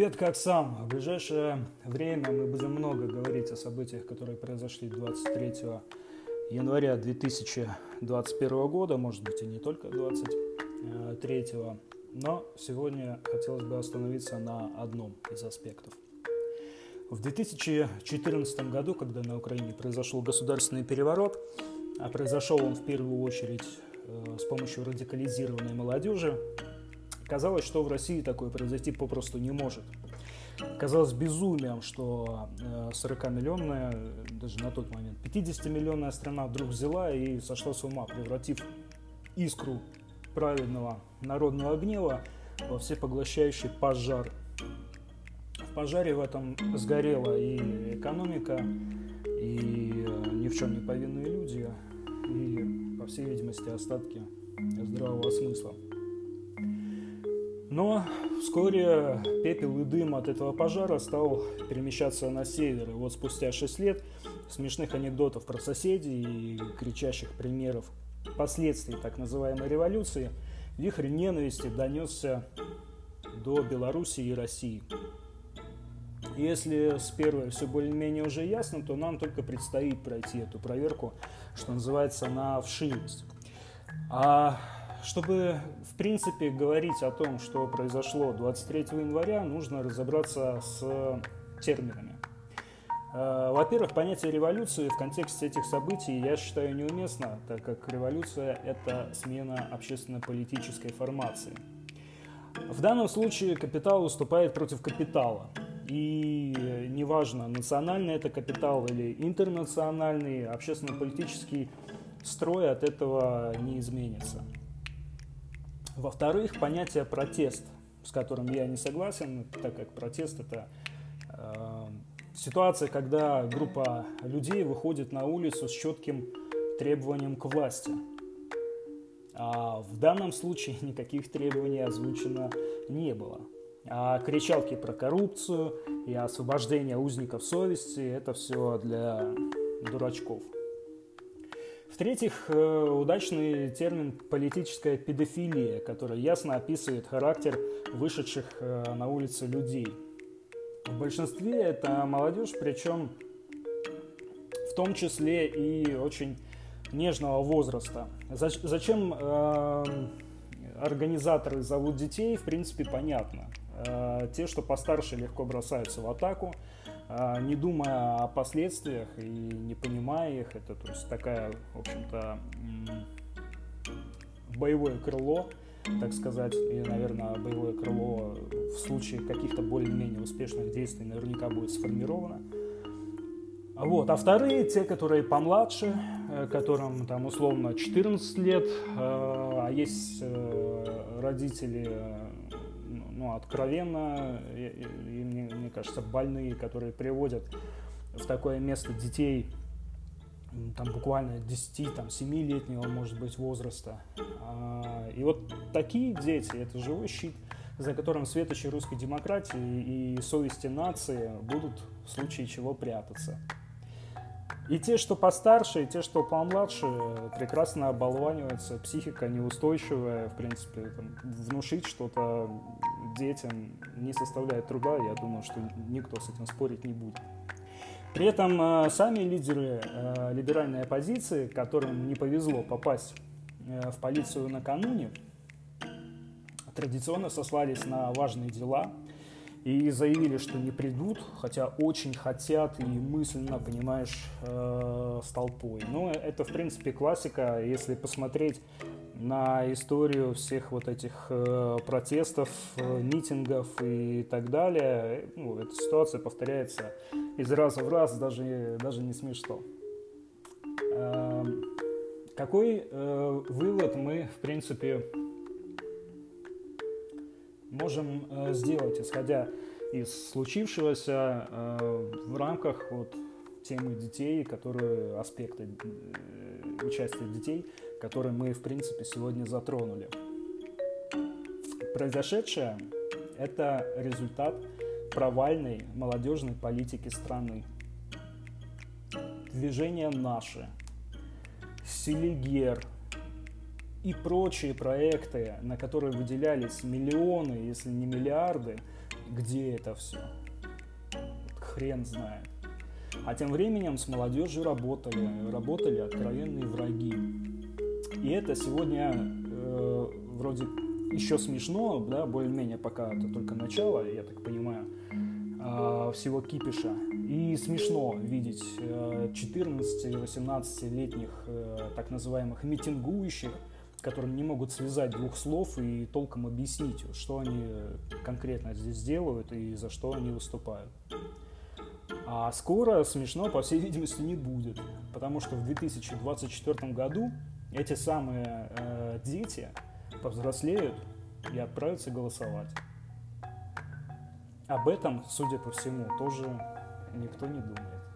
Привет, как сам? В ближайшее время мы будем много говорить о событиях, которые произошли 23 января 2021 года, может быть и не только 23, но сегодня хотелось бы остановиться на одном из аспектов. В 2014 году, когда на Украине произошел государственный переворот, а произошел он в первую очередь э, с помощью радикализированной молодежи, Казалось, что в России такое произойти попросту не может. Казалось безумием, что 40-миллионная, э, даже на тот момент 50-миллионная страна вдруг взяла и сошла с ума, превратив искру праведного народного гнева во всепоглощающий пожар. В пожаре в этом сгорела и экономика, и э, ни в чем не повинные люди, и, по всей видимости, остатки здравого смысла. Но вскоре пепел и дым от этого пожара стал перемещаться на север. И вот спустя 6 лет смешных анекдотов про соседей и кричащих примеров последствий так называемой революции, вихрь ненависти донесся до Белоруссии и России. Если с первой все более-менее уже ясно, то нам только предстоит пройти эту проверку, что называется, на вшивость. А чтобы, в принципе, говорить о том, что произошло 23 января, нужно разобраться с терминами. Э, во-первых, понятие революции в контексте этих событий я считаю неуместно, так как революция – это смена общественно-политической формации. В данном случае капитал выступает против капитала. И неважно, национальный это капитал или интернациональный, общественно-политический строй от этого не изменится. Во-вторых, понятие протест, с которым я не согласен, так как протест это э, ситуация, когда группа людей выходит на улицу с четким требованием к власти. А в данном случае никаких требований озвучено не было. А кричалки про коррупцию и освобождение узников совести – это все для дурачков. В-третьих, э, удачный термин «политическая педофилия», который ясно описывает характер вышедших э, на улицу людей. В большинстве это молодежь, причем в том числе и очень нежного возраста. Зачем э, организаторы зовут детей, в принципе, понятно. Те, что постарше, легко бросаются в атаку, а, не думая о последствиях и не понимая их. Это то есть такая, в общем-то, боевое крыло, так сказать, и, наверное, боевое крыло в случае каких-то более-менее успешных действий наверняка будет сформировано. Вот. А вторые, те, которые помладше, э, которым там условно 14 лет, э, а есть э, родители ну, откровенно, и, и, мне, мне кажется, больные, которые приводят в такое место детей там буквально 10, там 7-летнего, может быть, возраста. А, и вот такие дети, это живой щит, за которым светочи русской демократии и совести нации будут в случае чего прятаться. И те, что постарше, и те, что помладше, прекрасно оболваниваются, психика неустойчивая, в принципе, там, внушить что-то детям не составляет труда, я думаю, что никто с этим спорить не будет. При этом э, сами лидеры э, либеральной оппозиции, которым не повезло попасть э, в полицию накануне, традиционно сослались на важные дела – и заявили, что не придут, хотя очень хотят и мысленно, понимаешь, э, с толпой. Но это, в принципе, классика, если посмотреть на историю всех вот этих э, протестов, э, митингов и так далее. Ну, эта ситуация повторяется из раза в раз, даже, даже не смешно. Э, какой э, вывод мы, в принципе, можем э, сделать, исходя из случившегося э, в рамках вот темы детей, которые аспекты э, участия детей, которые мы, в принципе, сегодня затронули. Произошедшее – это результат провальной молодежной политики страны. Движение «Наши», Селигер, и прочие проекты, на которые выделялись миллионы, если не миллиарды, где это все? Хрен знает. А тем временем с молодежью работали, работали откровенные враги. И это сегодня э, вроде еще смешно, да, более-менее пока это только начало, я так понимаю, э, всего кипиша. И смешно видеть э, 14-18-летних э, так называемых митингующих, которым не могут связать двух слов и толком объяснить, что они конкретно здесь делают и за что они выступают. А скоро смешно, по всей видимости, не будет, потому что в 2024 году эти самые э, дети повзрослеют и отправятся голосовать. Об этом, судя по всему, тоже никто не думает.